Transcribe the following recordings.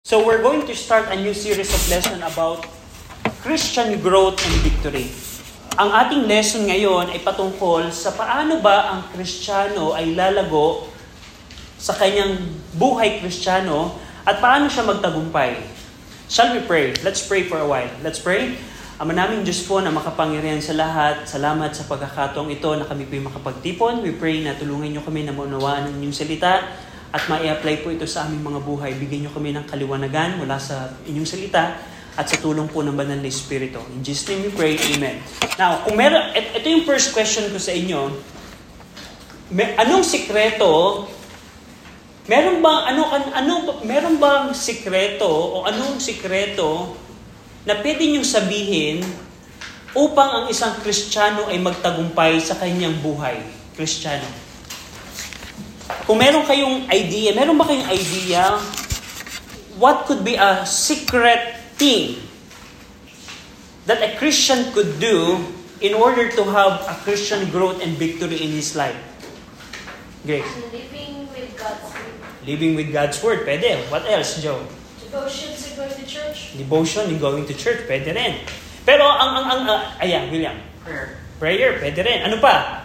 So we're going to start a new series of lesson about Christian growth and victory. Ang ating lesson ngayon ay patungkol sa paano ba ang Kristiyano ay lalago sa kanyang buhay Kristiyano at paano siya magtagumpay. Shall we pray? Let's pray for a while. Let's pray. Ama naming Diyos po na makapangyarihan sa lahat, salamat sa pagkakataong ito na kami po makapagtipon. We pray na tulungan niyo kami na maunawaan ng inyong salita at mai-apply po ito sa aming mga buhay. Bigyan niyo kami ng kaliwanagan mula sa inyong salita at sa tulong po ng Banal na Espiritu. In Jesus' name we pray, Amen. Now, kung meron, ito yung first question ko sa inyo. May, anong sikreto Meron bang ano ano meron bang sikreto o anong sikreto na pwede niyong sabihin upang ang isang Kristiyano ay magtagumpay sa kanyang buhay, Kristiyano? Kung meron kayong idea, meron ba kayong idea what could be a secret thing that a Christian could do in order to have a Christian growth and victory in his life? Grace. Living with God's Word. Living with God's Word, pwede. What else, Joe? Devotions and going to church. Devotion and going to church, pwede rin. Pero ang, ang, ang, uh, ayan, William. Prayer. Prayer, pwede rin. Ano pa?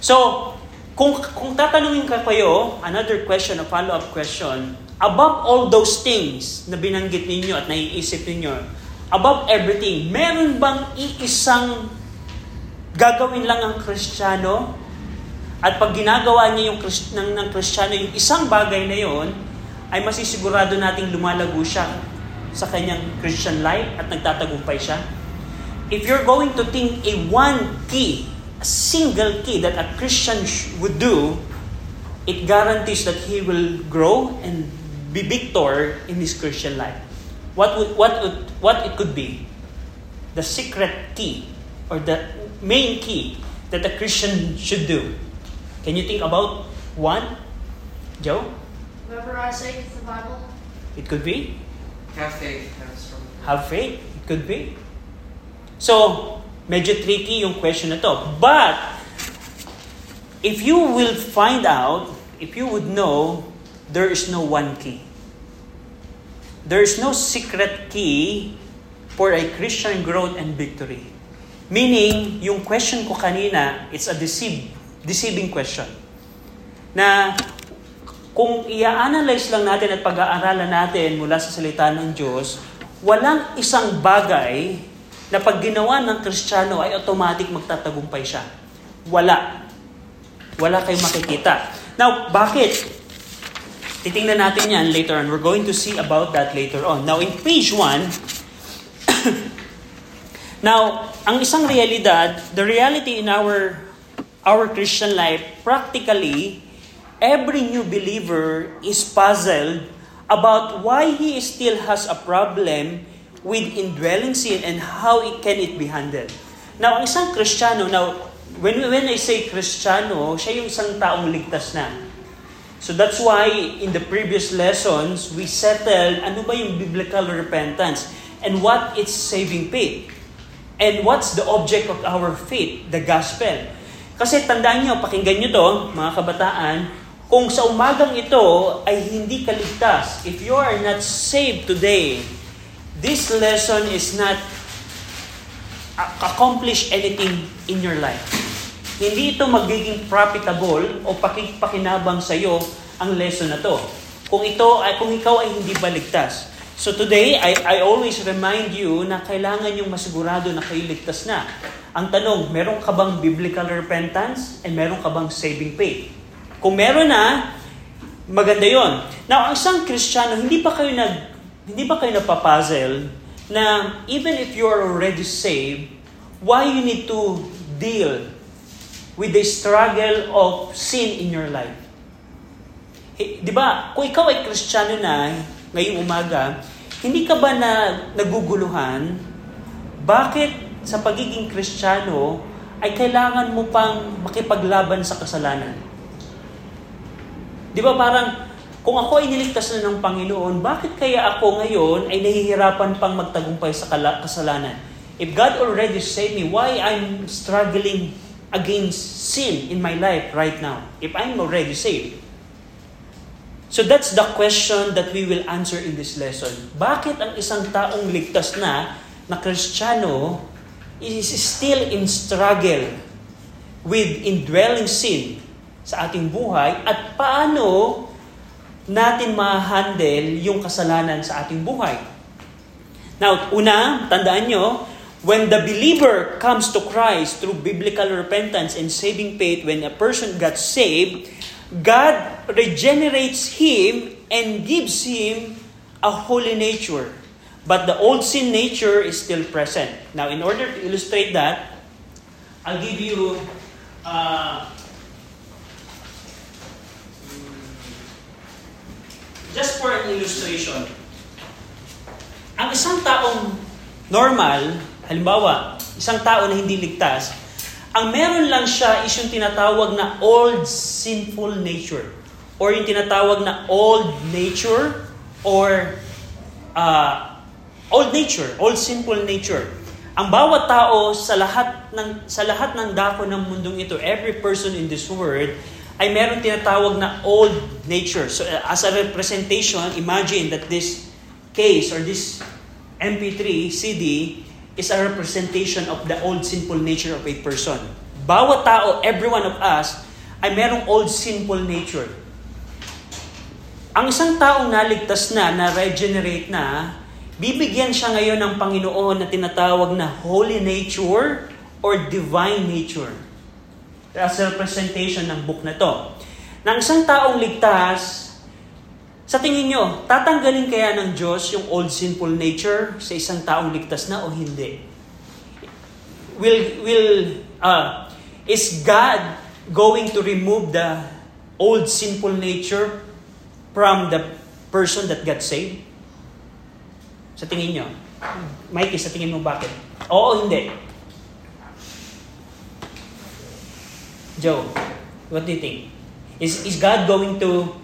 So, kung, kung tatanungin ka kayo, another question, a follow-up question, above all those things na binanggit ninyo at naiisip ninyo, above everything, meron bang iisang gagawin lang ang Kristiyano? At pag ginagawa niya yung ng, ng Kristiyano, yung isang bagay na yon, ay masisigurado nating lumalago siya sa kanyang Christian life at nagtatagumpay siya. If you're going to think a one key, a single key that a Christian would do, it guarantees that he will grow and be victor in his Christian life. What would, what would, what it could be? The secret key or the main key that a Christian should do. Can you think about one? Joe? Memorizing the Bible. It could be. Have faith. Have faith. It could be. So, medyo tricky yung question na to. But, if you will find out, if you would know, there is no one key. There is no secret key for a Christian growth and victory. Meaning, yung question ko kanina, it's a deceive, deceiving question. Na kung i-analyze lang natin at pag-aaralan natin mula sa salita ng Diyos, walang isang bagay na pag ginawa ng Kristiyano ay automatic magtatagumpay siya. Wala. Wala kayong makikita. Now, bakit? Titingnan natin yan later on. We're going to see about that later on. Now, in page 1, now, ang isang realidad, the reality in our our Christian life, practically, every new believer is puzzled about why he still has a problem with indwelling sin and how it can it be handled. Now, ang isang Kristiyano, now, when, when I say Kristiyano, siya yung isang taong ligtas na. So that's why in the previous lessons, we settled ano ba yung biblical repentance and what is saving faith. And what's the object of our faith, the gospel. Kasi tandaan nyo, pakinggan nyo to, mga kabataan, kung sa umagang ito ay hindi kaligtas, if you are not saved today, this lesson is not accomplish anything in your life. Hindi ito magiging profitable o pakikinabang sa iyo ang lesson na to. Kung ito ay kung ikaw ay hindi baligtas. So today, I, I always remind you na kailangan yung masigurado na kayo ligtas na. Ang tanong, meron ka bang biblical repentance and meron ka bang saving faith? Kung meron na, maganda yon. Now, ang isang Kristiyano, hindi pa kayo nag hindi ba kayo napapuzzle na even if you are already saved, why you need to deal with the struggle of sin in your life? Eh, di ba, kung ikaw ay Kristiyano na ngayong umaga, hindi ka ba na naguguluhan? Bakit sa pagiging Kristiyano ay kailangan mo pang makipaglaban sa kasalanan? Di ba parang, kung ako ay niligtas na ng Panginoon, bakit kaya ako ngayon ay nahihirapan pang magtagumpay sa kasalanan? If God already saved me, why I'm struggling against sin in my life right now? If I'm already saved. So that's the question that we will answer in this lesson. Bakit ang isang taong ligtas na, na Kristiyano, is still in struggle with indwelling sin sa ating buhay at paano natin ma-handle yung kasalanan sa ating buhay. Now, una, tandaan nyo, when the believer comes to Christ through biblical repentance and saving faith, when a person got saved, God regenerates him and gives him a holy nature. But the old sin nature is still present. Now, in order to illustrate that, I'll give you uh, just for an illustration. Ang isang taong normal, halimbawa, isang tao na hindi ligtas, ang meron lang siya is yung tinatawag na old sinful nature or yung tinatawag na old nature or uh, old nature, old sinful nature. Ang bawat tao sa lahat ng sa lahat ng dako ng mundong ito, every person in this world ay meron tinatawag na old nature. So uh, as a representation, imagine that this case or this MP3 CD is a representation of the old sinful nature of a person. Bawat tao, every one of us, ay merong old sinful nature. Ang isang taong naligtas na, na-regenerate na, bibigyan siya ngayon ng Panginoon na tinatawag na holy nature or divine nature. As a representation ng book na to. Nang isang taong ligtas, sa tingin nyo, tatanggalin kaya ng Diyos yung old sinful nature sa isang taong ligtas na o hindi? Will, will, uh, is God going to remove the old sinful nature from the person that got saved? Sa tingin nyo? Mikey, sa tingin mo bakit? Oo, hindi. Joe, what do you think? Is, is God going to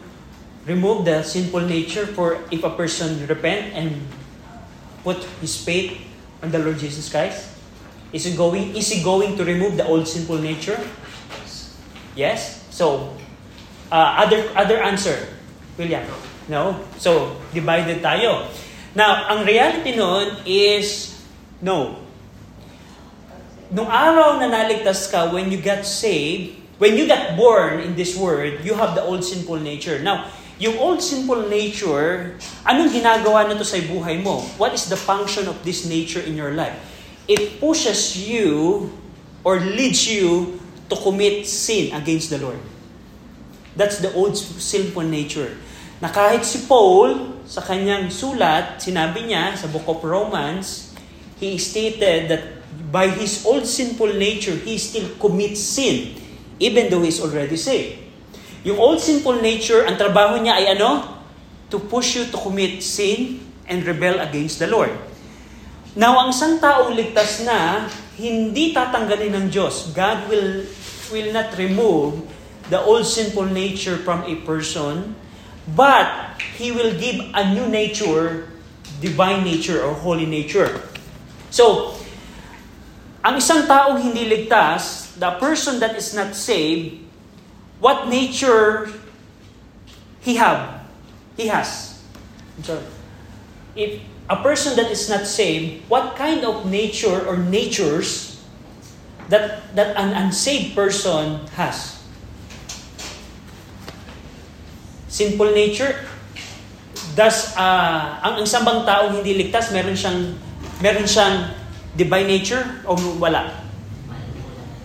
remove the sinful nature for if a person repent and put his faith on the Lord Jesus Christ? Is he going is he going to remove the old sinful nature? Yes? So uh, other other answer. William. No. So divided tayo. Now, ang reality noon is no. Nung araw na naligtas ka, when you got saved, when you got born in this world, you have the old sinful nature. Now, yung old sinful nature, anong ginagawa na to sa buhay mo? What is the function of this nature in your life? It pushes you or leads you to commit sin against the Lord. That's the old sinful nature. Na kahit si Paul, sa kanyang sulat, sinabi niya sa Book of Romans, he stated that by his old sinful nature, he still commits sin, even though he's already saved. Yung old sinful nature, ang trabaho niya ay ano? To push you to commit sin and rebel against the Lord. Now, ang isang taong ligtas na, hindi tatanggalin ng Diyos. God will, will not remove the old sinful nature from a person, but He will give a new nature, divine nature or holy nature. So, ang isang taong hindi ligtas, the person that is not saved, what nature he have? He has. I'm sorry. If a person that is not saved, what kind of nature or natures that that an unsaved person has? Simple nature. Does uh, ang isang bang taong hindi ligtas, meron siyang meron siyang divine nature o wala?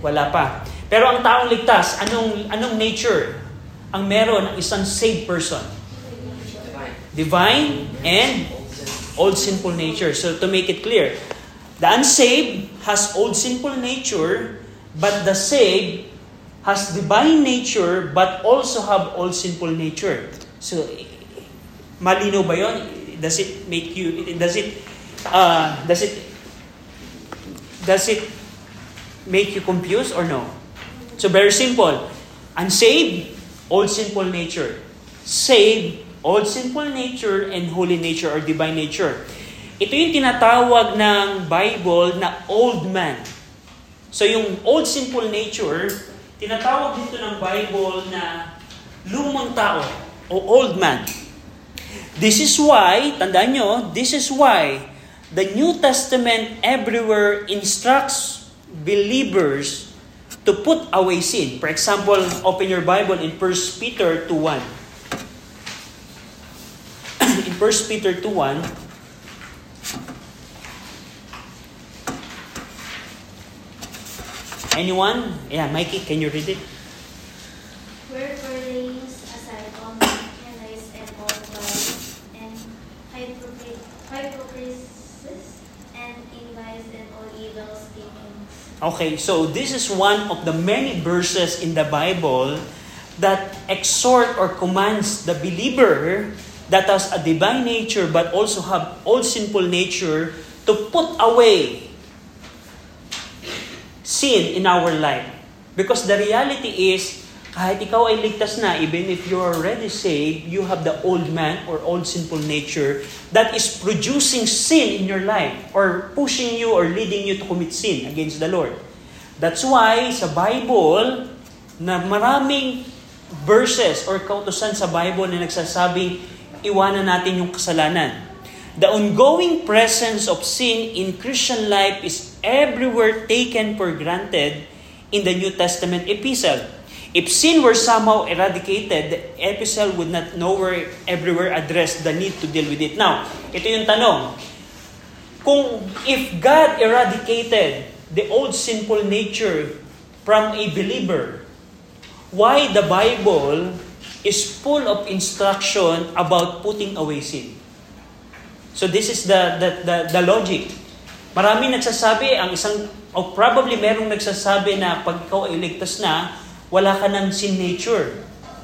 Wala pa. Pero ang taong ligtas, anong anong nature ang meron ng isang saved person? Divine. And old sinful nature. So to make it clear, the unsaved has old sinful nature, but the saved has divine nature but also have old sinful nature. So malino ba 'yon? Does it make you does it uh, does it does it make you confused or no? So very simple. Unsaved, old sinful nature. Saved, old sinful nature and holy nature or divine nature. Ito yung tinatawag ng Bible na old man. So yung old sinful nature, tinatawag dito ng Bible na lumang tao o old man. This is why, tandaan nyo, this is why the New Testament everywhere instructs believers to put away sin. For example, open your Bible in 1 Peter 2.1. in 1 Peter 2.1, Anyone? Yeah, Mikey, can you read it? Wherefore laying aside all malice and all violence and hypocrisy hypocrisies and envies and all evil speakings. Okay, so this is one of the many verses in the Bible that exhort or commands the believer that has a divine nature but also have all sinful nature to put away sin in our life. Because the reality is, kahit ikaw ay ligtas na, even if you are already saved, you have the old man or old sinful nature that is producing sin in your life or pushing you or leading you to commit sin against the Lord. That's why sa Bible, na maraming verses or kautosan sa Bible na nagsasabing iwanan natin yung kasalanan. The ongoing presence of sin in Christian life is everywhere taken for granted in the New Testament epistle. If sin were somehow eradicated, the epistle would not nowhere, everywhere address the need to deal with it. Now, ito yung tanong. Kung if God eradicated the old sinful nature from a believer, why the Bible is full of instruction about putting away sin? So this is the, the, the, the logic. Marami nagsasabi, ang isang, o probably merong nagsasabi na pag ikaw ay ligtas na, wala ka ng sin nature.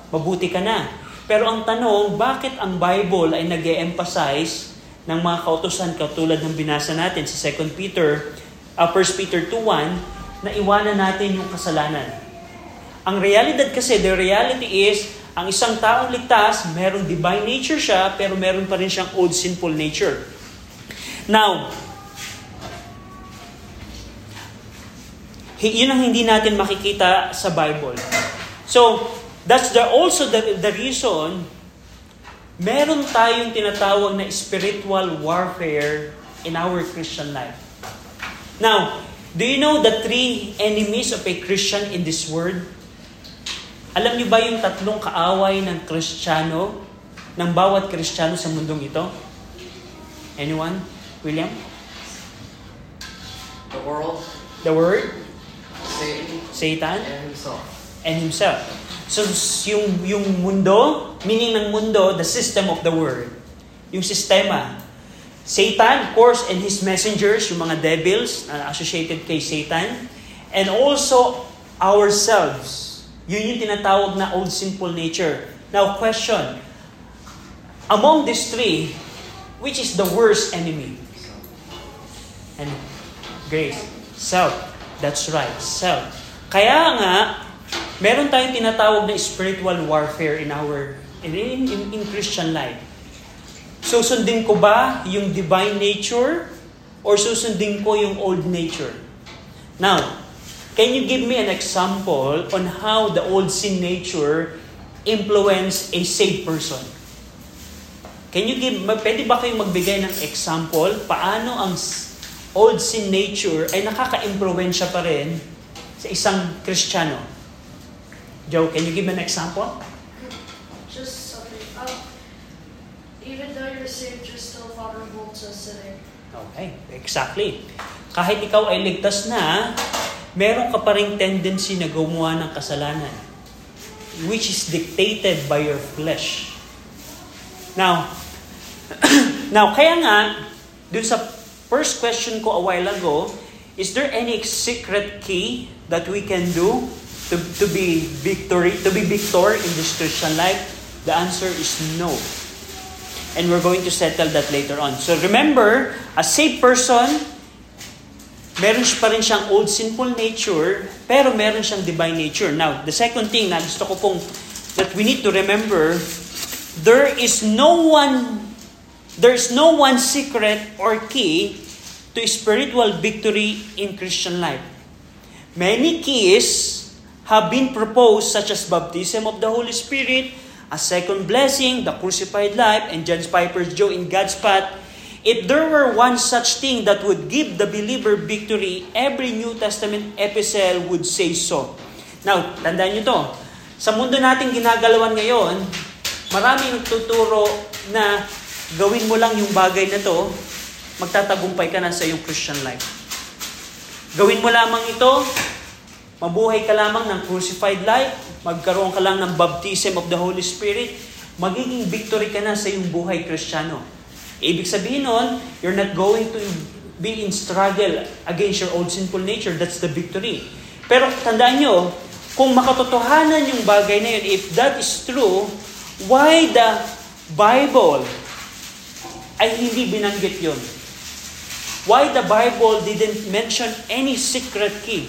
Mabuti ka na. Pero ang tanong, bakit ang Bible ay nag emphasize ng mga kautosan katulad ng binasa natin sa 2 Peter, uh, 1 Peter 2.1, na iwanan natin yung kasalanan. Ang realidad kasi, the reality is, ang isang taong ligtas, merong divine nature siya, pero meron pa rin siyang old sinful nature. Now, yun ang hindi natin makikita sa Bible. So, that's the, also the, the reason meron tayong tinatawag na spiritual warfare in our Christian life. Now, do you know the three enemies of a Christian in this world? Alam niyo ba yung tatlong kaaway ng Kristiyano, ng bawat Kristiyano sa mundong ito? Anyone? William? The world, The Word, Satan, and himself. and himself. So, yung, yung mundo, meaning ng mundo, the system of the world. Yung sistema. Satan, of course, and his messengers, yung mga devils na associated kay Satan. And also, ourselves. Yun yung tinatawag na old sinful nature. Now, question. Among these three, which is the worst enemy? And grace. Self. That's right. Self. Kaya nga, meron tayong tinatawag na spiritual warfare in our in, in, in Christian life. Susundin ko ba yung divine nature or susundin ko yung old nature? Now, can you give me an example on how the old sin nature influence a saved person? Can you give, pwede ba kayong magbigay ng example paano ang old sin nature ay nakaka-impluensya pa rin sa isang Kristiyano? Joe, can you give an example? Just something. Um, even though you're saved, you're still vulnerable to sinning. Okay, exactly. Kahit ikaw ay ligtas na, meron ka pa rin tendency na gumawa ng kasalanan which is dictated by your flesh. Now, now kaya nga, dun sa first question ko a while ago, is there any secret key that we can do to, to be victory, to be victor in this Christian life? The answer is no. And we're going to settle that later on. So remember, a saved person, meron pa rin siyang old sinful nature, pero meron siyang divine nature. Now, the second thing na gusto ko pong that we need to remember, there is no one there's no one secret or key to spiritual victory in Christian life. Many keys have been proposed such as baptism of the Holy Spirit, a second blessing, the crucified life, and John Piper's Joe in God's path, if there were one such thing that would give the believer victory, every New Testament epistle would say so. Now, tandaan nyo to. Sa mundo natin ginagalawan ngayon, maraming nagtuturo na gawin mo lang yung bagay na to, magtatagumpay ka na sa iyong Christian life. Gawin mo lamang ito, mabuhay ka lamang ng crucified life, magkaroon ka lang ng baptism of the Holy Spirit, magiging victory ka na sa iyong buhay kristyano. Ibig sabihin nun, you're not going to be in struggle against your old sinful nature. That's the victory. Pero tandaan nyo, kung makatotohanan yung bagay na yun, if that is true, why the Bible ay hindi binanggit yun? Why the Bible didn't mention any secret key?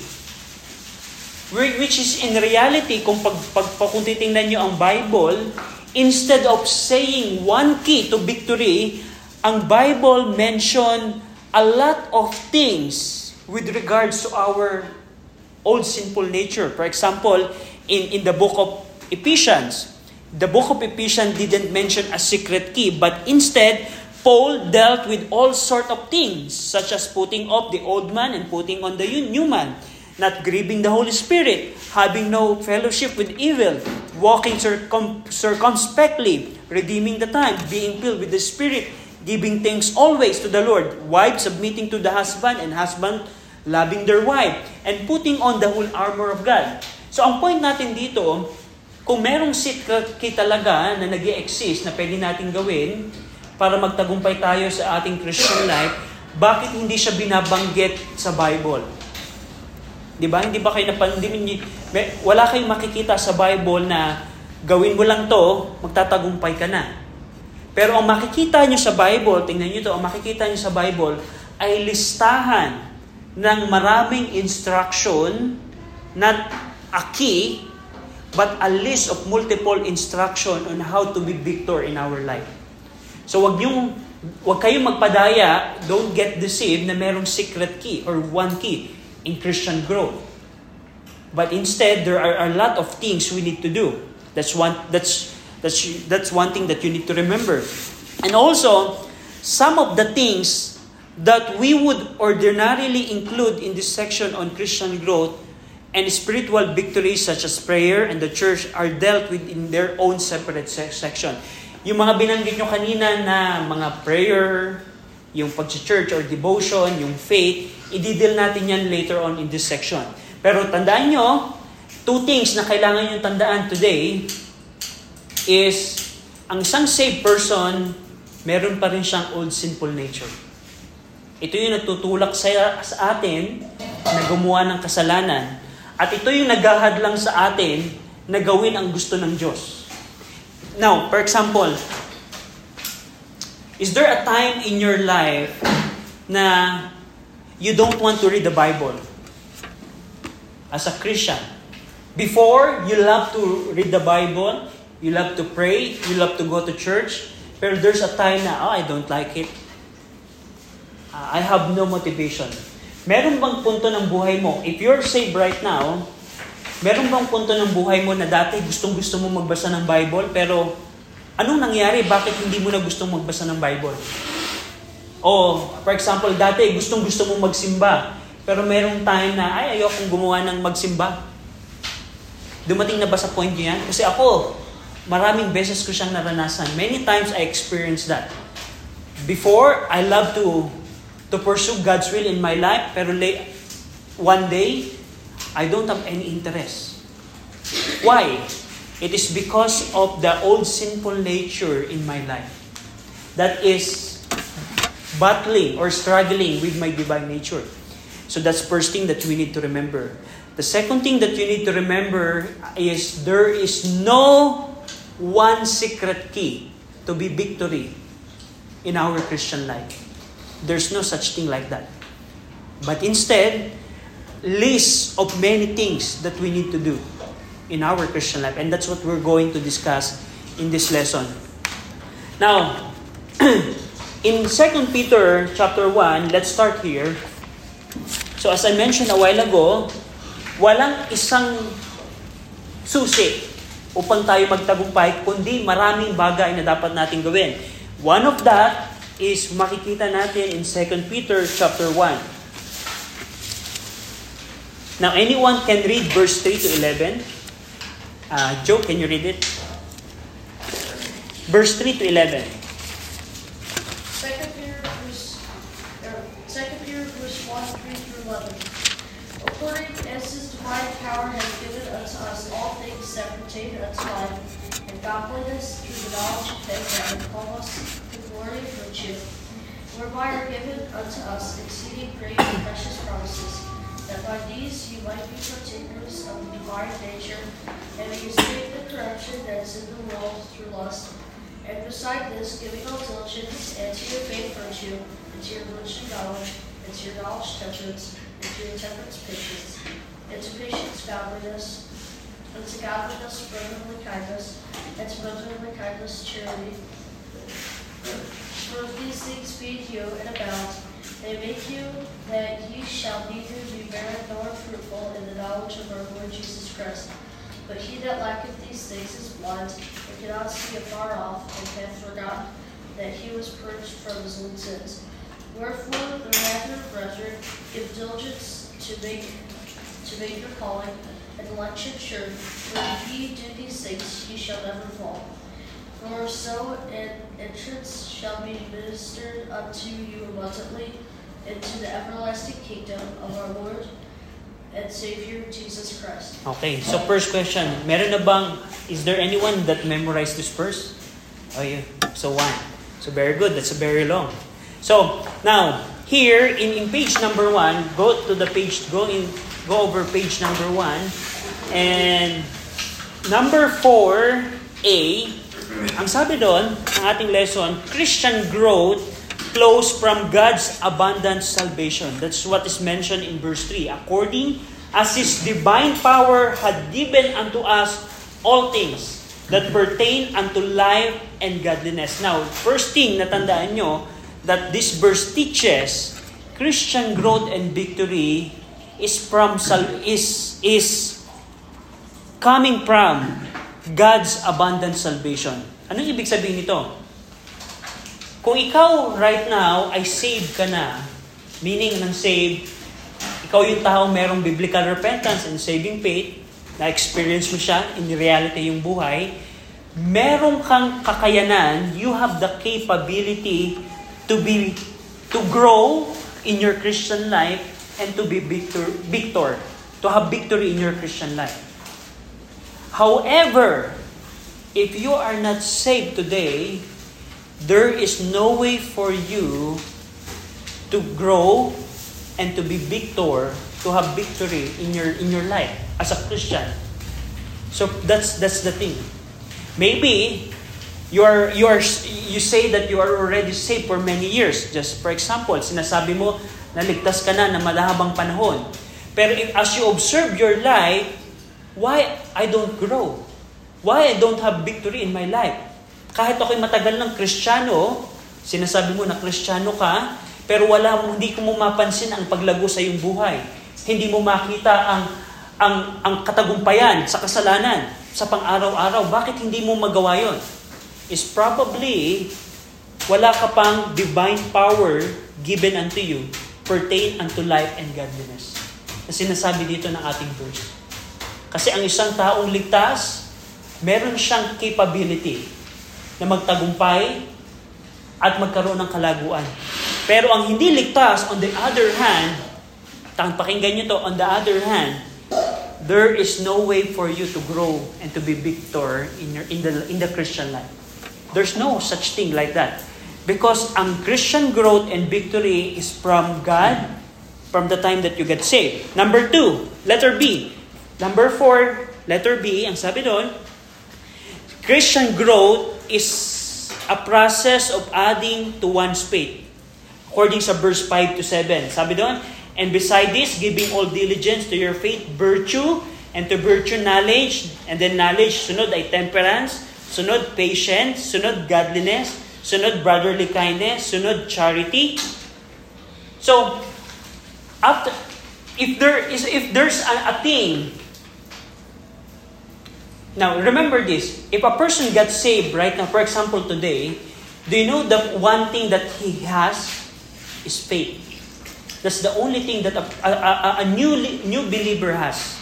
Which is in reality, kung pag, pag, pag kung titingnan nyo ang Bible, instead of saying one key to victory, ang Bible mention a lot of things with regards to our old sinful nature. For example, in, in the book of Ephesians, the book of Ephesians didn't mention a secret key, but instead, Paul dealt with all sort of things, such as putting off the old man and putting on the new man, not grieving the Holy Spirit, having no fellowship with evil, walking circum- circumspectly, redeeming the time, being filled with the Spirit, giving thanks always to the Lord, wives submitting to the husband, and husband loving their wife, and putting on the whole armor of God. So ang point natin dito, kung merong secret key talaga na nag exist na pwede natin gawin, para magtagumpay tayo sa ating Christian life, bakit hindi siya binabanggit sa Bible? 'Di ba? Hindi ba kayo napan hindi, wala kayong makikita sa Bible na gawin mo lang 'to, magtatagumpay ka na. Pero ang makikita niyo sa Bible, tingnan niyo 'to, ang makikita niyo sa Bible ay listahan ng maraming instruction not a key but a list of multiple instruction on how to be victor in our life. So wag yung wag kayong magpadaya, don't get deceived na merong secret key or one key in Christian growth. But instead, there are a lot of things we need to do. That's one that's that's that's one thing that you need to remember. And also, some of the things that we would ordinarily include in this section on Christian growth and spiritual victories such as prayer and the church are dealt with in their own separate section. Yung mga binanggit nyo kanina na mga prayer, yung pag-church or devotion, yung faith, i-deal natin yan later on in this section. Pero tandaan nyo, two things na kailangan nyo tandaan today is ang isang saved person, meron pa rin siyang old sinful nature. Ito yung nagtutulak sa, sa atin na gumawa ng kasalanan. At ito yung naghahad lang sa atin na gawin ang gusto ng Diyos. Now, for example, is there a time in your life na you don't want to read the Bible as a Christian? Before, you love to read the Bible, you love to pray, you love to go to church, pero there's a time na, oh, I don't like it. Uh, I have no motivation. Meron bang punto ng buhay mo? If you're saved right now, Meron bang punto ng buhay mo na dati gustong gusto mo magbasa ng Bible, pero anong nangyari? Bakit hindi mo na gustong magbasa ng Bible? O, for example, dati gustong gusto mo magsimba, pero merong time na, ay, ayokong gumawa ng magsimba. Dumating na ba sa point niyo yan? Kasi ako, maraming beses ko siyang naranasan. Many times I experienced that. Before, I love to to pursue God's will in my life, pero late, one day, I don't have any interest. Why? It is because of the old sinful nature in my life that is battling or struggling with my divine nature. So that's first thing that we need to remember. The second thing that you need to remember is there is no one secret key to be victory in our Christian life. There's no such thing like that. But instead, list of many things that we need to do in our Christian life. And that's what we're going to discuss in this lesson. Now, in 2 Peter chapter 1, let's start here. So as I mentioned a while ago, walang isang susi upang tayo magtagumpay, kundi maraming bagay na dapat natin gawin. One of that is makikita natin in 2 Peter chapter 1. Now, anyone can read verse 3 to 11. Uh, Joe, can you read it? Verse 3 to 11. Second Peter verse, er, Second Peter verse one three through eleven. According as His divine power has given unto us all things that pertain unto life and godliness through the knowledge of Him that hath called us to glory and virtue, whereby are given unto us exceeding great and precious promises, that by these you might be partakers of the divine nature, and escape the corruption that is in the world through lust. And beside this, giving all diligence, and to your faith virtue, and to your religion knowledge, and to your knowledge temperance, and to your temperance patience, and to patience godliness, and to godliness brotherly kindness, and to brotherly kindness charity. For these things feed you and abound, they make you that ye shall neither be barren nor fruitful in the knowledge of our Lord Jesus Christ. But he that lacketh these things is blind, and cannot see afar off, and hath forgotten that he was purged from his own sins. Wherefore, the rather, brethren, give diligence to make to make your calling and election sure. For if ye do these things, ye shall never fall. For so an entrance shall be ministered unto you abundantly into the everlasting kingdom of our Lord and Savior Jesus Christ. Okay, so first question, meron na bang, is there anyone that memorized this verse? Oh, yeah. So one. So very good, that's a very long. So, now, here in, in page number one, go to the page, go in, go over page number one, and number four, A, ang sabi doon, ang ating lesson, Christian growth flows from God's abundant salvation. That's what is mentioned in verse 3. According as His divine power had given unto us all things that pertain unto life and godliness. Now, first thing na tandaan nyo, that this verse teaches Christian growth and victory is from is is coming from God's abundant salvation. Anong ibig sabihin nito? Kung ikaw right now ay saved ka na, meaning ng saved, ikaw yung tao merong biblical repentance and saving faith, na-experience mo siya, in reality yung buhay, merong kang kakayanan, you have the capability to be, to grow in your Christian life and to be victor, victor, to have victory in your Christian life. However, if you are not saved today, there is no way for you to grow and to be victor, to have victory in your in your life as a Christian. So that's that's the thing. Maybe you are you are you say that you are already saved for many years. Just for example, sinasabi mo naligtas ka na na malahabang panahon. Pero if, as you observe your life, why I don't grow? Why I don't have victory in my life? Kahit ako'y matagal ng Kristiyano, sinasabi mo na Kristiyano ka, pero wala mo, hindi ko mo mapansin ang paglago sa iyong buhay. Hindi mo makita ang, ang, ang katagumpayan sa kasalanan, sa pang-araw-araw. Bakit hindi mo magawa yon? Is probably wala ka pang divine power given unto you pertain unto life and godliness. Na sinasabi dito ng ating verse. Kasi ang isang taong ligtas, meron siyang capability na magtagumpay at magkaroon ng kalaguan. Pero ang hindi ligtas, on the other hand, pakinggan nyo to, on the other hand, there is no way for you to grow and to be victor in your in the in the Christian life. There's no such thing like that. Because ang Christian growth and victory is from God from the time that you get saved. Number two, letter B. Number four, letter B, ang sabi doon, Christian growth is a process of adding to one's faith. According sa verse 5 to 7. Sabi doon, And beside this, giving all diligence to your faith, virtue, and to virtue knowledge, and then knowledge, sunod ay temperance, sunod patience, sunod godliness, sunod brotherly kindness, sunod charity. So, after, if there is if there's a, a thing Now, remember this. If a person gets saved right now, for example, today, do you know the one thing that he has is faith? That's the only thing that a, a, a, a new, new believer has.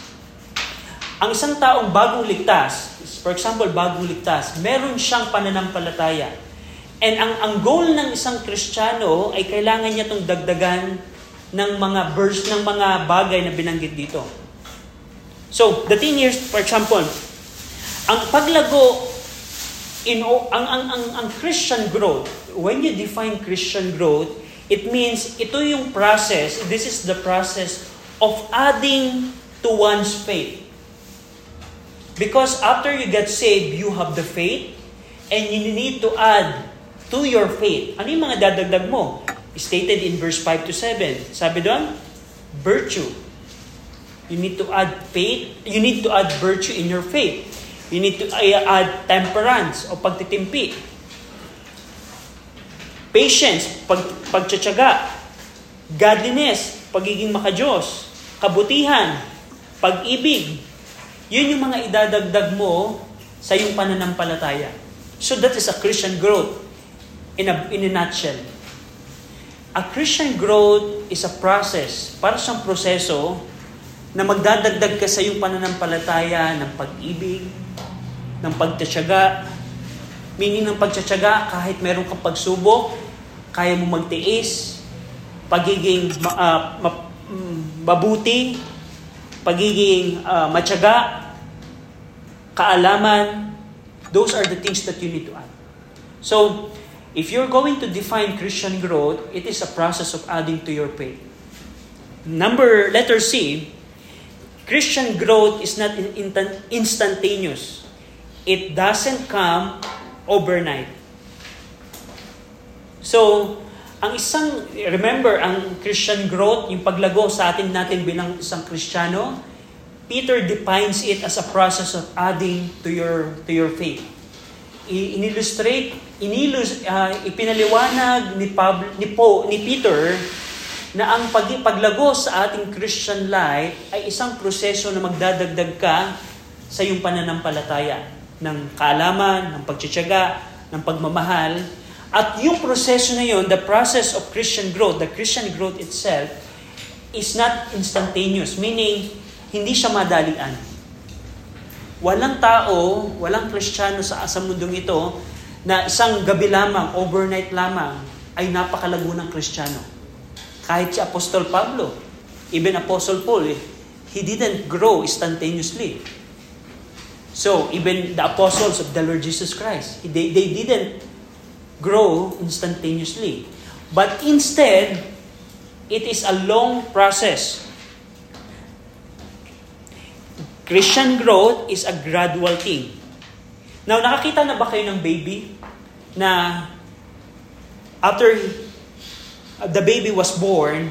Ang isang taong bagong ligtas, for example, bagong ligtas, meron siyang pananampalataya. And ang, ang goal ng isang Kristiyano ay kailangan niya itong dagdagan ng mga verse, ng mga bagay na binanggit dito. So, the thing is, for example, ang paglago in ang ang ang ang Christian growth, when you define Christian growth, it means ito yung process, this is the process of adding to one's faith. Because after you get saved, you have the faith and you need to add to your faith. Ano yung mga dadagdag mo? Stated in verse 5 to 7. Sabi doon, virtue. You need to add faith. You need to add virtue in your faith. You need to add temperance o pagtitimpi. Patience, pag, pagtsatsaga. Godliness, pagiging makajos. Kabutihan, pag-ibig. Yun yung mga idadagdag mo sa iyong pananampalataya. So that is a Christian growth in a, in a nutshell. A Christian growth is a process, para siyang proseso na magdadagdag ka sa iyong pananampalataya ng pag-ibig, ng pagtatsaga. Meaning ng pagtatsaga, kahit meron kang pagsubok, kaya mo magtiis, pagiging uh, ma- mabuti, pagiging uh, matyaga, kaalaman, those are the things that you need to add. So, if you're going to define Christian growth, it is a process of adding to your faith. Number, letter C, Christian growth is not instantaneous. It doesn't come overnight. So, ang isang, remember, ang Christian growth, yung paglago sa atin natin bilang isang Kristiyano, Peter defines it as a process of adding to your to your faith. Inillustrate, inilus, uh, ipinaliwanag ni Pablo, ni Po, ni Peter na ang pag, paglago sa ating Christian life ay isang proseso na magdadagdag ka sa iyong pananampalataya ng kaalaman, ng pagtsatsaga, ng pagmamahal. At yung proseso na yun, the process of Christian growth, the Christian growth itself, is not instantaneous. Meaning, hindi siya madalian. Walang tao, walang Kristiyano sa, sa mundong ito na isang gabi lamang, overnight lamang, ay napakalago ng Kristiyano. Kahit si Apostol Pablo, even Apostle Paul, eh, he didn't grow instantaneously. So, even the apostles of the Lord Jesus Christ, they, they didn't grow instantaneously. But instead, it is a long process. Christian growth is a gradual thing. Now, nakakita na ba kayo ng baby na after the baby was born,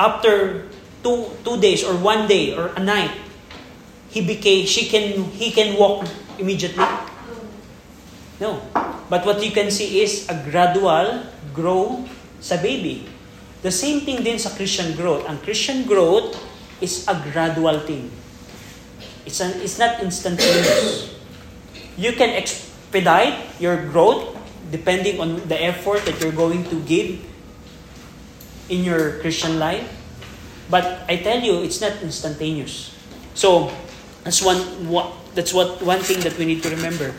after two, two days or one day or a night, he became she can he can walk immediately? No. But what you can see is a gradual grow sa baby. The same thing din sa Christian growth. Ang Christian growth is a gradual thing. It's, an, it's not instantaneous. You can expedite your growth depending on the effort that you're going to give in your Christian life. But I tell you, it's not instantaneous. So, That's one, that's what one thing that we need to remember.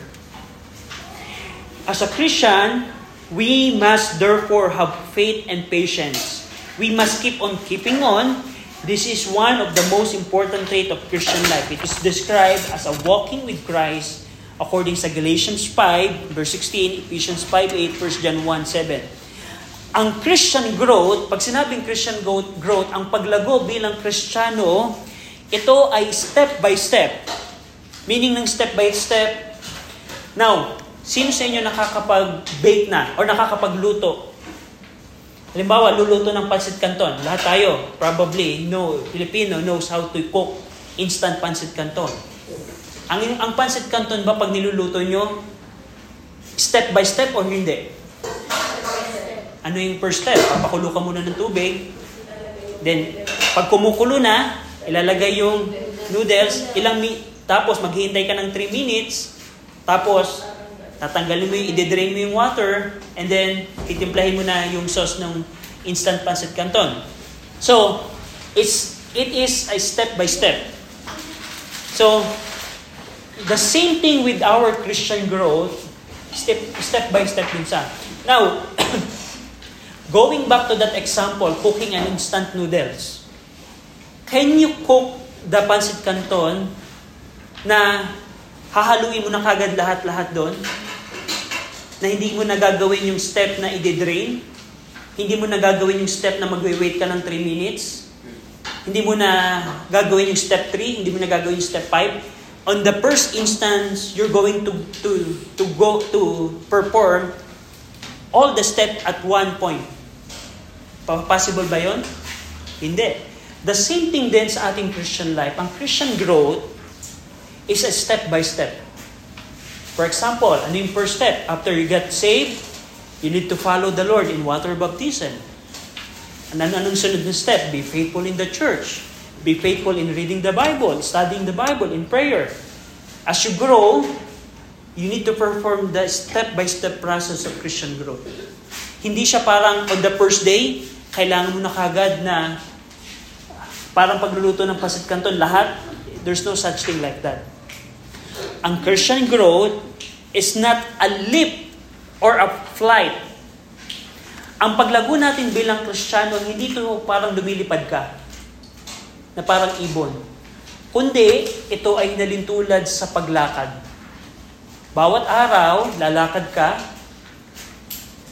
As a Christian, we must therefore have faith and patience. We must keep on keeping on. This is one of the most important trait of Christian life. It is described as a walking with Christ according sa Galatians 5, verse 16, Ephesians 5, 8, 1 John 1, 7. Ang Christian growth, pag sinabing Christian growth, growth ang paglago bilang Kristiyano, ito ay step by step. Meaning ng step by step. Now, sino sa inyo nakakapag-bake na or nakakapagluto? Halimbawa, luluto ng pancit canton. Lahat tayo, probably, no, Filipino knows how to cook instant pancit canton. Ang, ang pancit canton ba pag niluluto nyo, step by step or hindi? Ano yung first step? Papakulo ka muna ng tubig. Then, pag kumukulo na, ilalagay yung noodles, ilang mi- tapos maghihintay ka ng 3 minutes, tapos tatanggalin mo yung, i-drain mo yung water, and then titimplahin mo na yung sauce ng instant pancit canton. So, it's, it is a step by step. So, the same thing with our Christian growth, step, step by step din sa. Now, going back to that example, cooking an instant noodles. Can you cook the pancit canton na hahaluin mo na kagad lahat-lahat doon? Na hindi mo na gagawin yung step na i-drain? Hindi mo na gagawin yung step na mag-wait ka ng 3 minutes? Hindi mo na gagawin yung step 3? Hindi mo na gagawin yung step 5? On the first instance, you're going to to to go to perform all the step at one point. Possible ba 'yon? Hindi. The same thing din sa ating Christian life. Ang Christian growth is a step by step. For example, ano yung first step? After you get saved, you need to follow the Lord in water baptism. And ano anong sunod na step? Be faithful in the church. Be faithful in reading the Bible, studying the Bible, in prayer. As you grow, you need to perform the step-by-step process of Christian growth. Hindi siya parang on the first day, kailangan mo na kagad na parang pagluluto ng pasit canton, lahat, there's no such thing like that. Ang Christian growth is not a leap or a flight. Ang paglago natin bilang Kristiyano, hindi ito parang lumilipad ka na parang ibon. Kundi, ito ay nalintulad sa paglakad. Bawat araw, lalakad ka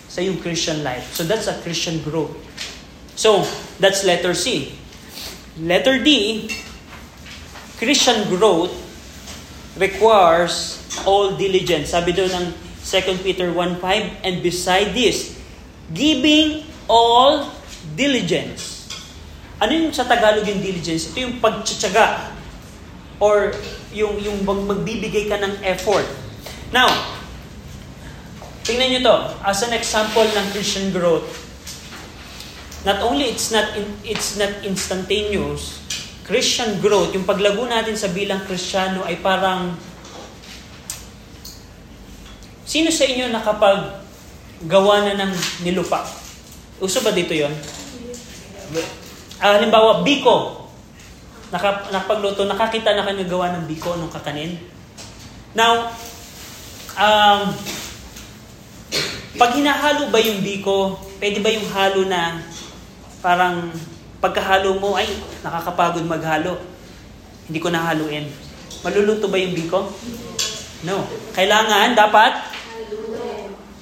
sa iyong Christian life. So that's a Christian growth. So, that's letter C. Letter D, Christian growth requires all diligence. Sabi doon ng 2 Peter 1.5, and beside this, giving all diligence. Ano yung sa Tagalog yung diligence? Ito yung pagtsatsaga or yung yung mag- magbibigay ka ng effort. Now, tingnan nyo to as an example ng Christian growth. Not only it's not in, it's not instantaneous, Christian growth, yung paglago natin sa bilang Kristiyano ay parang Sino sa inyo nakapag gawa na ng nilupa? Uso ba dito yon? Ah, halimbawa, biko. Naka, nakapagluto, nakakita na kayo gawa ng biko nung kakanin. Now, um, pag hinahalo ba yung biko, pwede ba yung halo na parang pagkahalo mo, ay, nakakapagod maghalo. Hindi ko nahaluin. Maluluto ba yung biko? No. Kailangan, dapat,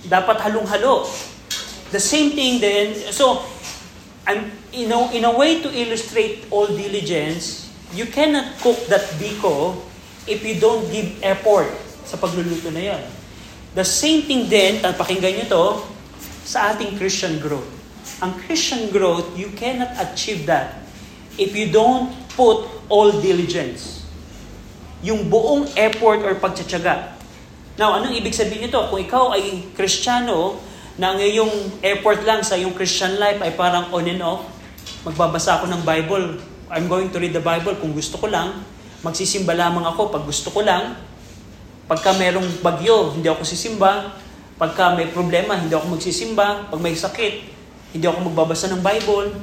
dapat halong-halo. The same thing then, so, I'm, you know, in a way to illustrate all diligence, you cannot cook that biko if you don't give effort sa pagluluto na yon. The same thing din, pakinggan nyo to, sa ating Christian growth. Ang Christian growth, you cannot achieve that if you don't put all diligence. Yung buong effort or pagtsatsaga. Now, anong ibig sabihin nito? Kung ikaw ay Kristiyano, na ang effort lang sa iyong Christian life ay parang on and off, magbabasa ako ng Bible, I'm going to read the Bible kung gusto ko lang, magsisimba lamang ako pag gusto ko lang, pagka merong bagyo, hindi ako sisimba, pagka may problema, hindi ako magsisimba, pag may sakit, hindi ako magbabasa ng Bible.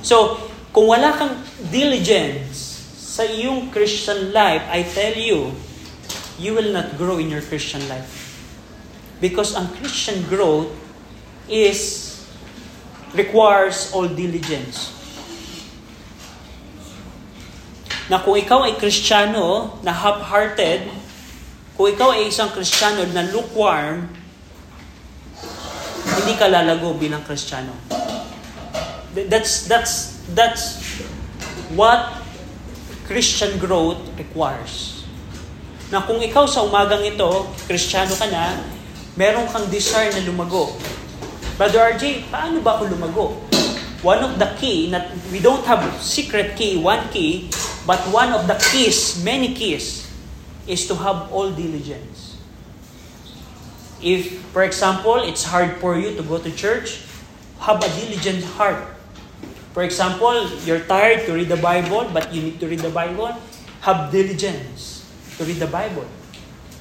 So, kung wala kang diligence sa iyong Christian life, I tell you, you will not grow in your Christian life. Because ang Christian growth is requires all diligence. Na kung ikaw ay Kristiyano na half-hearted, kung ikaw ay isang Kristiyano na lukewarm, hindi ka lalago bilang Kristiyano. That's that's that's what Christian growth requires. Na kung ikaw sa umagang ito, Kristiyano ka na, meron kang desire na lumago. Brother RJ, paano ba ako lumago? One of the key, not, we don't have secret key, one key, but one of the keys, many keys, is to have all diligence. If, for example, it's hard for you to go to church, have a diligent heart. For example, you're tired to read the Bible, but you need to read the Bible, have diligence. to read the Bible.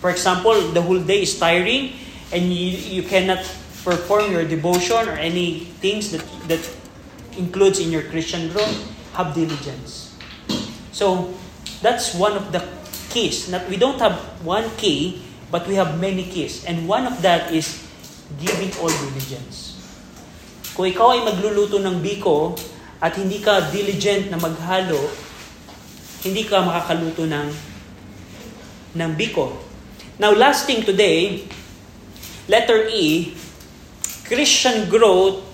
For example, the whole day is tiring and you, you cannot perform your devotion or any things that, that includes in your Christian growth, have diligence. So, that's one of the keys. Not, we don't have one key, but we have many keys. And one of that is giving all diligence. Kung ikaw ay magluluto ng biko at hindi ka diligent na maghalo, hindi ka makakaluto ng ng biko. Now, last thing today, letter E, Christian growth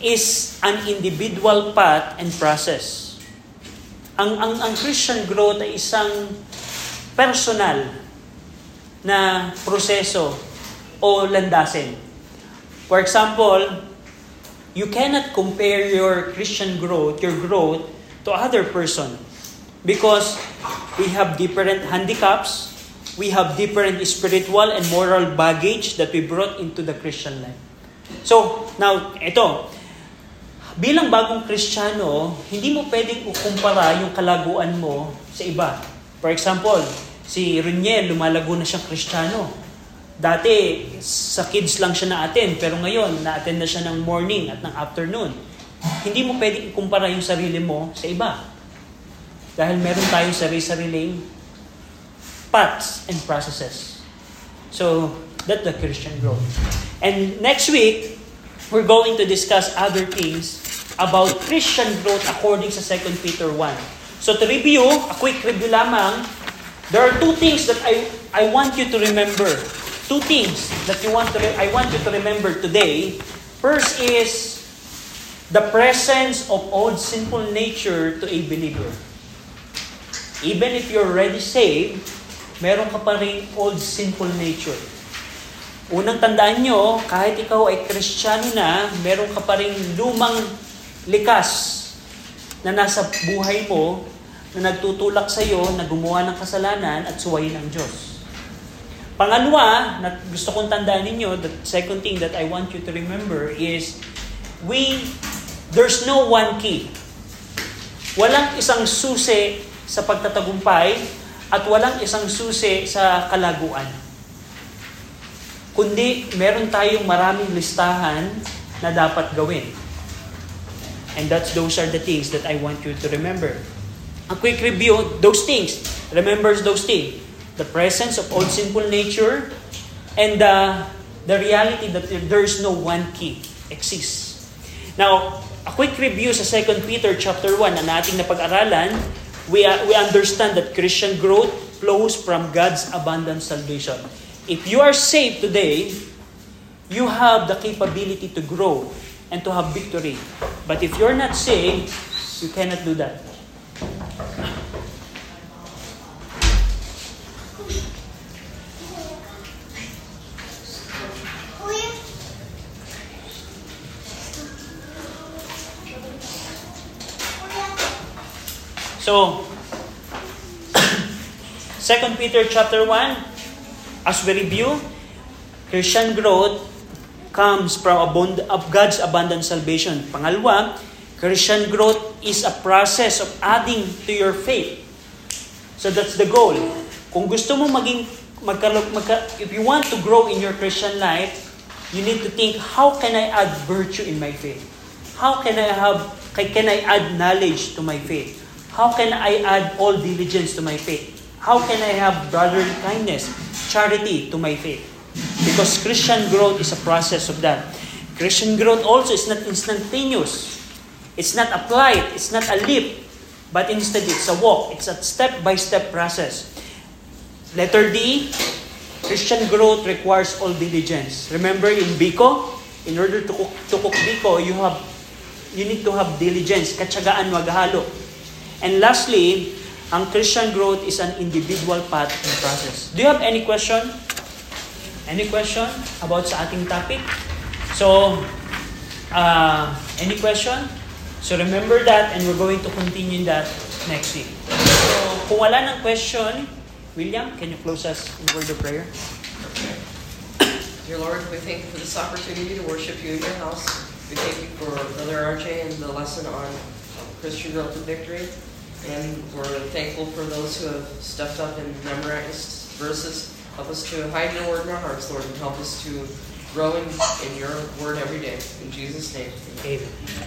is an individual path and process. Ang, ang, ang Christian growth ay isang personal na proseso o landasin. For example, you cannot compare your Christian growth, your growth, to other person because we have different handicaps, we have different spiritual and moral baggage that we brought into the Christian life. So, now, ito, bilang bagong Kristiyano, hindi mo pwedeng ukumpara yung kalaguan mo sa iba. For example, si Runiel, lumalago na siyang Kristiyano. Dati, sa kids lang siya na-attend, pero ngayon, na-attend na siya ng morning at ng afternoon. Hindi mo pwedeng ikumpara yung sarili mo sa iba. Dahil meron tayong sarili-sariling paths and processes. So, that's the Christian growth. And next week, we're going to discuss other things about Christian growth according sa 2 Peter 1. So to review, a quick review lamang, there are two things that I, I want you to remember. Two things that you want to re- I want you to remember today. First is the presence of old sinful nature to a believer. Even if you're already saved, meron ka pa rin old sinful nature. Unang tandaan nyo, kahit ikaw ay kristyano na, meron ka pa rin lumang likas na nasa buhay mo na nagtutulak sa iyo na gumawa ng kasalanan at suwayin ang Diyos. Pangalawa, na gusto kong tandaan ninyo, the second thing that I want you to remember is we there's no one key. Walang isang susi sa pagtatagumpay at walang isang susi sa kalaguan kundi meron tayong maraming listahan na dapat gawin. And that's those are the things that I want you to remember. A quick review, those things. Remember those things. The presence of old sinful nature and the, the reality that there is no one key exists. Now, a quick review sa 2 Peter chapter 1 na nating napag-aralan, we, uh, we understand that Christian growth flows from God's abundant salvation. If you are saved today, you have the capability to grow and to have victory. But if you're not saved, you cannot do that. So, 2 Peter chapter 1, as we review, Christian growth comes from abund- of God's abundant salvation. Pangalawa, Christian growth is a process of adding to your faith. So that's the goal. Kung gusto mo maging magkalok magka, if you want to grow in your Christian life, you need to think how can I add virtue in my faith? How can I have can I add knowledge to my faith? How can I add all diligence to my faith? How can I have brotherly kindness, charity to my faith? Because Christian growth is a process of that. Christian growth also is not instantaneous. It's not applied. It's not a leap. But instead, it's a walk. It's a step-by-step process. Letter D, Christian growth requires all diligence. Remember in Biko, in order to cook, to cook Biko, you have you need to have diligence, katsagaan maghalo. And lastly, ang Christian growth is an individual path and process. Do you have any question? Any question about sa ating topic? So, uh, any question? So remember that and we're going to continue that next week. So, kung wala ng question, William, can you close us in word of prayer? Dear Lord, we thank you for this opportunity to worship you in your house. We thank you for Brother RJ and the lesson on Christian growth and victory. And we're thankful for those who have stepped up and memorized verses. Help us to hide your word in our hearts, Lord, and help us to grow in, in your word every day. In Jesus' name. amen. Amen.